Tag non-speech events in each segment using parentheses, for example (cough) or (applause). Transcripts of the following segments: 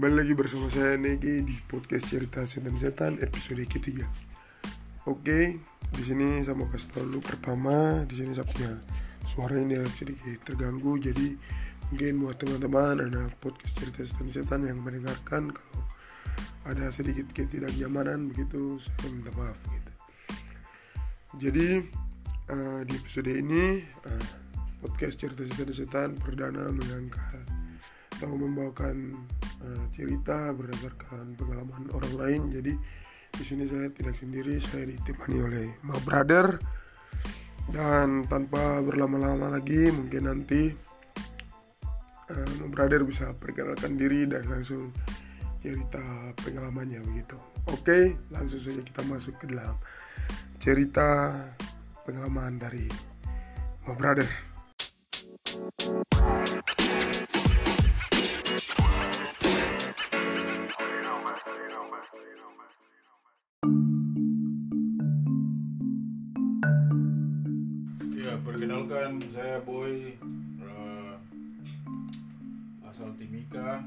Kembali lagi bersama saya Negi di podcast cerita setan-setan episode ketiga. Oke, di sini saya mau kasih tahu dulu pertama di sini saya suara ini yang sedikit terganggu jadi mungkin buat teman-teman ada podcast cerita setan-setan yang mendengarkan kalau ada sedikit ketidaknyamanan begitu saya minta maaf gitu. Jadi uh, di episode ini uh, podcast cerita setan-setan perdana mengangkat atau membawakan uh, cerita berdasarkan pengalaman orang lain. Jadi di sini saya tidak sendiri, saya ditemani oleh Ma Brother dan tanpa berlama-lama lagi mungkin nanti uh, Ma Brother bisa perkenalkan diri dan langsung cerita pengalamannya begitu. Oke, langsung saja kita masuk ke dalam cerita pengalaman dari Ma Brother. Ya, perkenalkan saya Boy uh, asal Timika.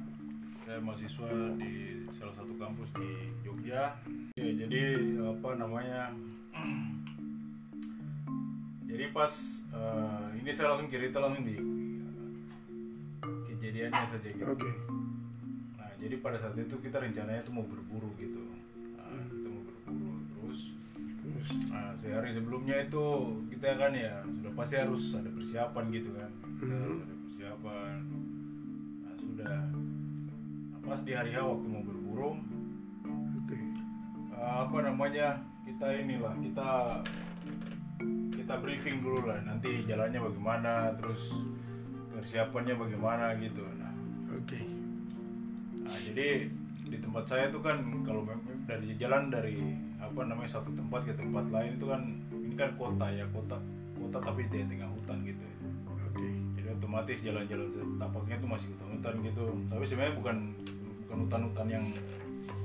Saya mahasiswa di salah satu kampus di Jogja. Ya, jadi apa namanya? (clears throat) jadi pas uh, ini saya langsung cerita langsung di kejadiannya saja gitu. Oke. Nah, jadi pada saat itu kita rencananya tuh mau berburu gitu. Terus Nah, sehari sebelumnya itu kita kan ya sudah pasti harus ada persiapan gitu kan. Kita Mhm. harus ada persiapan. Nah, sudah. Nah, pas di hari H waktu mau berburu, oke. eh, apa namanya? Kita inilah, kita kita briefing dulu lah nanti jalannya bagaimana, terus persiapannya bagaimana gitu. Nah, Oke. Nah, jadi di tempat saya itu kan kalau dari jalan dari apa namanya satu tempat ke tempat lain itu kan ini kan kota ya kota kota tapi di tengah hutan gitu. Oke. Jadi otomatis jalan-jalan tapaknya itu masih hutan-hutan gitu. Tapi sebenarnya bukan bukan hutan-hutan yang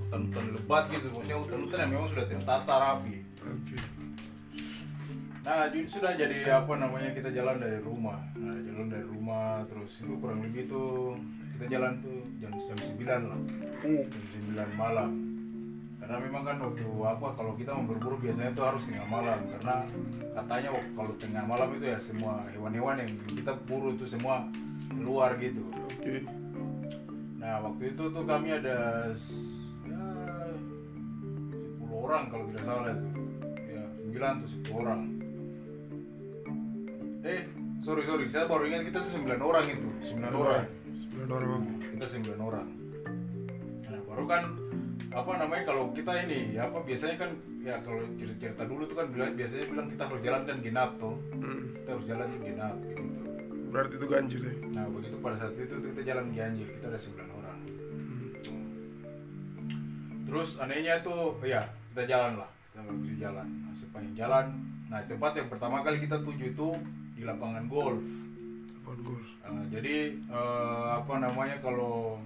hutan-hutan lebat gitu. Maksudnya hutan-hutan yang memang sudah tertata rapi. Oke. Nah, jadi sudah jadi apa namanya kita jalan dari rumah. Nah, jalan dari rumah terus itu kurang lebih tuh kita jalan tuh jam jam 9 lah. Jam 9 malam. Karena memang kan waktu apa kalau kita mau berburu biasanya tuh harus tengah malam karena katanya kalau tengah malam itu ya semua hewan-hewan yang kita buru itu semua keluar gitu. Oke. Nah, waktu itu tuh kami ada ya 10 orang kalau tidak salah itu. Ya, 9 tuh 10 orang. Eh, sorry sorry, saya baru ingat kita tuh 9 orang itu, 9 orang. Sembilan orang. Kita 9 orang. Nah, baru kan apa namanya kalau kita ini ya apa biasanya kan ya kalau cerita-cerita dulu tuh kan bilang biasanya bilang kita harus jalan kan genap tuh. Hmm. Kita harus jalan genap gitu. Berarti itu ganjil ya? Nah, begitu pada saat itu kita jalan ganjil, kita ada 9 orang. Terus anehnya tuh ya kita jalan lah, kita jalan. Nah, sepanjang jalan, nah tempat yang pertama kali kita tuju itu di lapangan golf. Lapangan gol. Uh, jadi uh, apa namanya kalau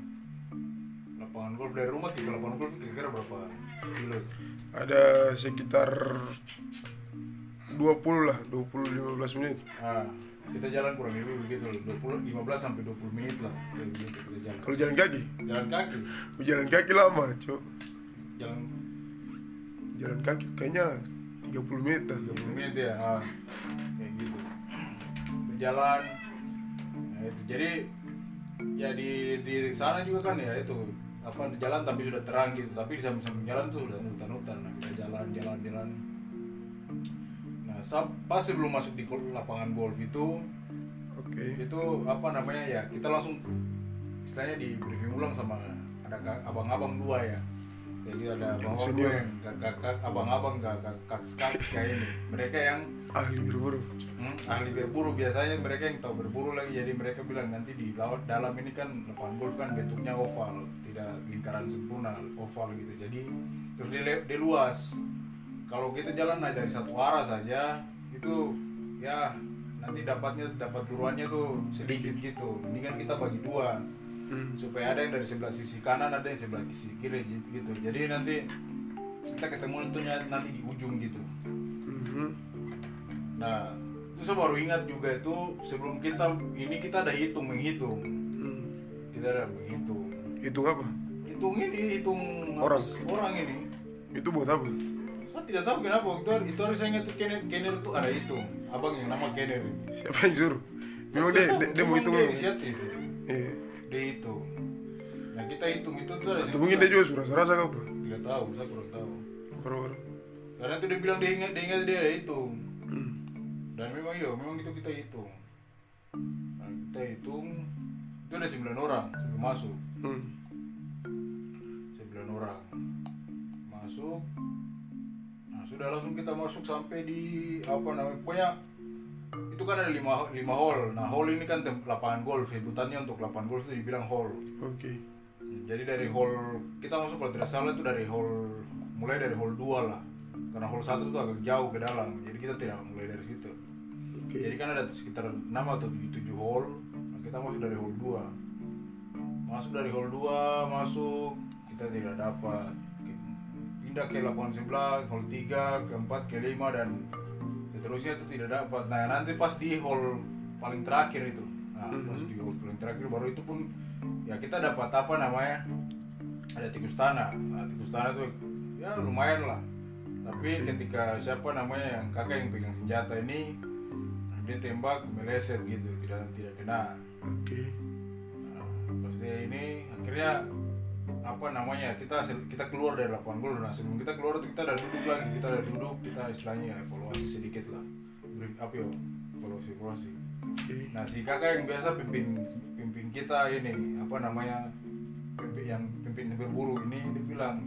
lapangan golf dari rumah ke lapangan golf kira-kira berapa kilo? Ada sekitar 20 lah, 20 15 menit. Nah, kita jalan kurang lebih begitu, 20 15 sampai 20 menit lah jalan. Kalau jalan kaki, Jalan kaki, jalan kaki lama, cok. jalan Jalan kaki kayaknya 30 menit dan 20 menit ya, ah, gitu. Berjalan, nah, itu. jadi ya di di sana juga kan ya itu apa jalan tapi sudah terang gitu tapi di samping-samping jalan tuh udah hutan-hutan nah kita jalan jalan jalan nah pas sebelum masuk di lapangan golf itu Oke. itu apa namanya ya kita langsung istilahnya di briefing ulang sama ada abang-abang dua ya jadi ada abang-abang yang kakak abang-abang kakak kakak kayak ini mereka yang Ahli berburu. Hmm, ahli berburu. Biasanya mereka yang tahu berburu lagi. Jadi mereka bilang nanti di laut dalam ini kan lapangan golf kan bentuknya oval. Tidak lingkaran sempurna oval gitu. Jadi terus dia, dia luas. Kalau kita jalan naik dari satu arah saja itu ya nanti dapatnya dapat buruannya tuh sedikit gitu. Ini kan kita bagi dua. Hmm. supaya ada yang dari sebelah sisi kanan ada yang sebelah sisi kiri gitu. Jadi nanti kita ketemu tentunya nanti di ujung gitu. Mhm. Nah, itu saya baru ingat juga itu sebelum kita ini kita ada hitung menghitung. Hmm. Kita ada menghitung. Hitung apa? hitung ini hitung Orang. orang ini Itu buat apa? saya tidak tahu kenapa itu itu hari saya ingat tuh Kenner Kenner tuh ada itu abang yang nama Kenner ini Siapa yang suruh? Memang dia, dia, dia mau hitung inisiatif Iya. dia hitung nah kita hitung itu tuh ada Atau mungkin dia juga sudah rasa apa? tidak tahu saya kurang tahu Baru-baru. karena itu dia bilang dia ingat dia ingat dia ada hitung. Dan memang iya memang itu kita hitung. Nah, kita hitung itu ada 9 orang sebelum masuk. Hmm. 9 orang masuk. Nah sudah langsung kita masuk sampai di apa namanya pokoknya itu kan ada lima, lima hall. Nah hall ini kan lapangan golf sebutannya untuk lapangan golf itu dibilang hall. Oke. jadi dari hall kita masuk kalau tidak salah itu dari hall mulai dari hall 2 lah karena hall 1 itu agak jauh ke dalam jadi kita tidak mulai dari situ. Oke. jadi kan ada sekitar 6 atau 7 hall nah, kita masuk dari hall 2 masuk dari hall 2 masuk kita tidak dapat. Pindah ke lapangan sebelah hall 3 ke 4 ke 5 dan seterusnya itu tidak dapat. Nah nanti pas di hall paling terakhir itu. Nah pas di hall paling terakhir baru itu pun ya kita dapat apa namanya? Ada tikus tanah. Nah, tikus tanah itu ya lumayan lah tapi ketika siapa namanya yang kakak yang pegang senjata ini dia tembak meleset gitu tidak tidak kena. Oke. nah, pas dia ini akhirnya apa namanya kita kita keluar dari lapangan gol. Nah sebelum kita keluar kita ada duduk lagi kita ada duduk kita istilahnya evaluasi sedikit lah. Brief apa ya evaluasi evaluasi. Nah si kakak yang biasa pimpin pimpin kita ini apa namanya pimpin yang pimpin berburu ini dia bilang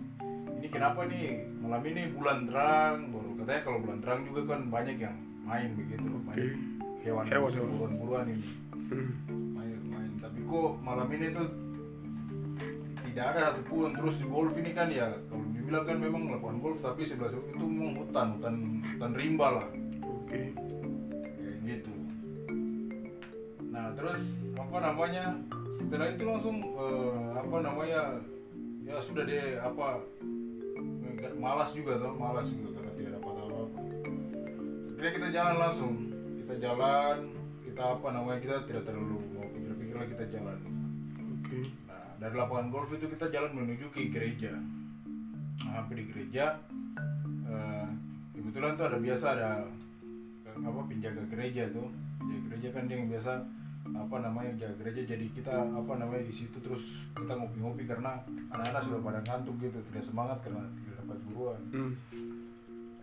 ini kenapa nih? Malam ini bulan terang baru katanya kalau bulan terang juga kan banyak yang main begitu main hewan Hewan, buruan-buruan ini. Hmm. main main. Tapi kok malam ini tuh tidak ada satupun. Terus di golf ini kan ya kalau dibilang kan memang lapangan golf tapi sebelah itu memang hutan hutan hutan rimba lah. Oke. kayak gitu. Nah terus apa namanya? Setelah itu langsung eh, apa namanya? Ya sudah deh apa malas juga tuh malas juga karena tidak dapat apa-apa akhirnya kita jalan langsung kita jalan kita apa namanya kita tidak terlalu mau pikir-pikir lah kita jalan Oke. Nah, dari lapangan golf itu kita jalan menuju ke gereja. Nah, sampai di gereja, eh, kebetulan tuh ada biasa ada apa penjaga gereja tuh. Penjaga gereja kan dia yang biasa apa namanya jaga gereja jadi kita apa namanya di situ terus kita ngopi-ngopi karena anak-anak sudah pada ngantuk gitu tidak semangat karena tidak dapat buruan Hmm.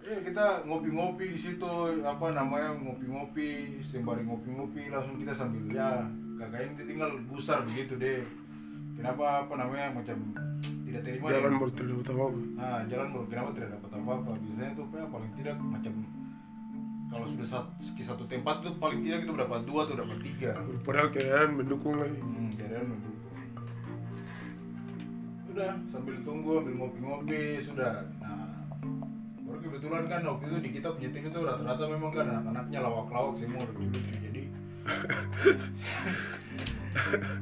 Ya kita ngopi-ngopi di situ apa namanya ngopi-ngopi sembari ngopi-ngopi langsung kita sambil ya kakak ini tinggal gusar begitu deh. Kenapa apa namanya macam tidak terima Jalan deh. baru tidak tahu apa. Nah jalan baru kenapa tidak dapat apa-apa biasanya tuh ya, paling tidak macam kalau sudah satu, satu tempat tuh paling tidak kita dapat dua atau dapat tiga. Padahal keadaan mendukung lagi. Hmm, keadaan mendukung. Sudah sambil tunggu ambil ngopi-ngopi sudah. Nah, baru kebetulan kan waktu itu di kita punya tim itu rata-rata memang kan anak-anaknya lawak-lawak semua lucu-lucu jadi (laughs)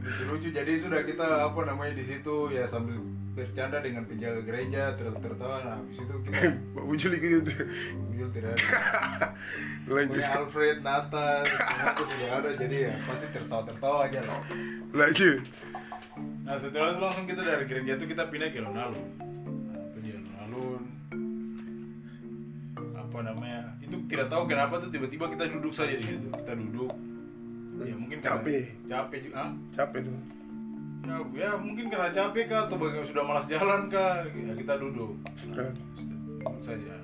lucu-lucu jadi sudah kita apa namanya di situ ya sambil bercanda dengan penjaga gereja tertawa nah habis itu kita (laughs) Pak Bujul gitu. muncul tidak ada (laughs) Lanjut. punya Alfred, Nathan, semua itu sudah ada jadi ya pasti tertawa-tertawa aja lah Lanjut. Nah setelah itu langsung kita dari gereja itu kita pindah ke Lonalun. Nah, pindah. Apa namanya? Itu tidak tahu kenapa tuh tiba-tiba kita duduk saja di situ. Kita duduk. Ya mungkin Capek. Capek juga. Capek tuh. Ya, ya mungkin karena capek kah atau bagaimana sudah malas jalan kah? Ya kita duduk. Istirahat. Saja.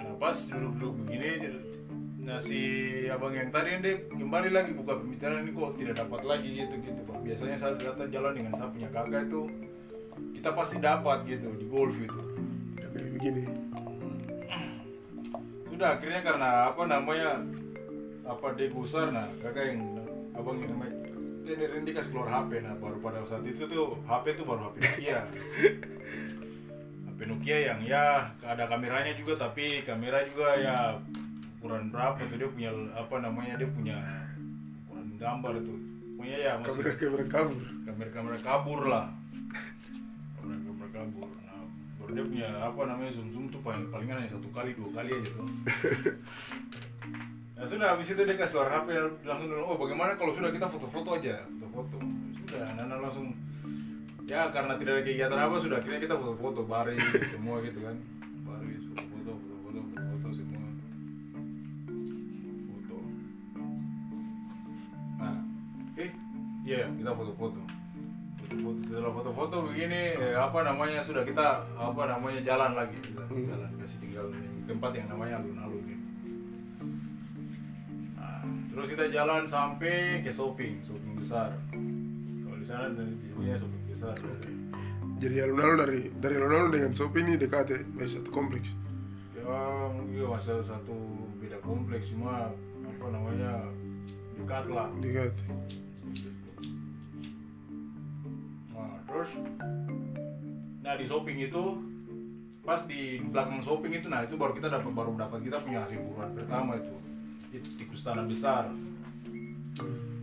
Nah pas duduk-duduk begini Nah si abang yang tadi dia kembali lagi buka pembicaraan ini kok tidak dapat lagi gitu gitu pak. Biasanya saya datang jalan dengan saya punya kakak itu kita pasti dapat gitu di golf itu. Udah kayak begini. Sudah akhirnya karena apa namanya apa dia gusar nah kakak yang abang yang namanya dia dia dia kasih keluar HP nah baru pada saat itu tuh HP tuh baru HP Nokia. (laughs) HP Nokia yang ya ada kameranya juga tapi kamera juga ya ukuran berapa tuh dia punya apa namanya dia punya ukuran gambar itu punya ya masih Kamera kamera kabur. kamera-kamera kabur lah. Kamera-kamera kabur. Nah baru dia punya apa namanya zoom zoom tuh paling palingan hanya satu kali dua kali aja tuh (laughs) nah sudah habis itu dia kasih keluar HP langsung bilang oh bagaimana kalau sudah kita foto-foto aja? Foto-foto. Sudah Nana langsung ya karena tidak ada kegiatan apa sudah akhirnya kita foto-foto baris (laughs) semua gitu kan. Baris foto-foto foto-foto foto-foto semua. Foto. Nah eh iya kita foto-foto. Foto-foto setelah foto-foto begini eh, apa namanya sudah kita apa namanya jalan lagi. Kita jalan kasih tinggal di tempat yang namanya alun-alun nah, terus kita jalan sampai ke shopping shopping besar. Kalau di sana dari di sini ya shopping besar. Jadi alun-alun dari dari alun-alun dengan Sopi ini dekat ya, masih satu kompleks. ya iya masa satu beda kompleks cuma apa namanya dekat lah. Dekat. Nah, terus nah di shopping itu pas di belakang shopping itu nah itu baru kita dapat baru dapat kita punya hasil buruan pertama itu itu tikus tanah besar.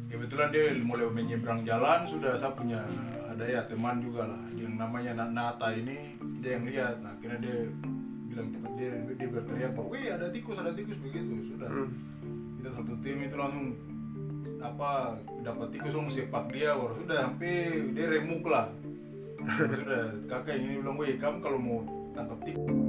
Kebetulan dia mulai menyeberang jalan sudah saya punya ada ya teman juga lah. Yang namanya Na- Nata ini dia yang lihat. Nah akhirnya dia bilang cepat dia dia berteriak bahwa wih ada tikus ada tikus begitu. Sudah. Hmm. kita satu tim itu langsung apa dapat tikus langsung sepak dia baru sudah sampai dia remuk lah. Sudah kakak yang ini bilang weh kamu kalau mau tangkap tikus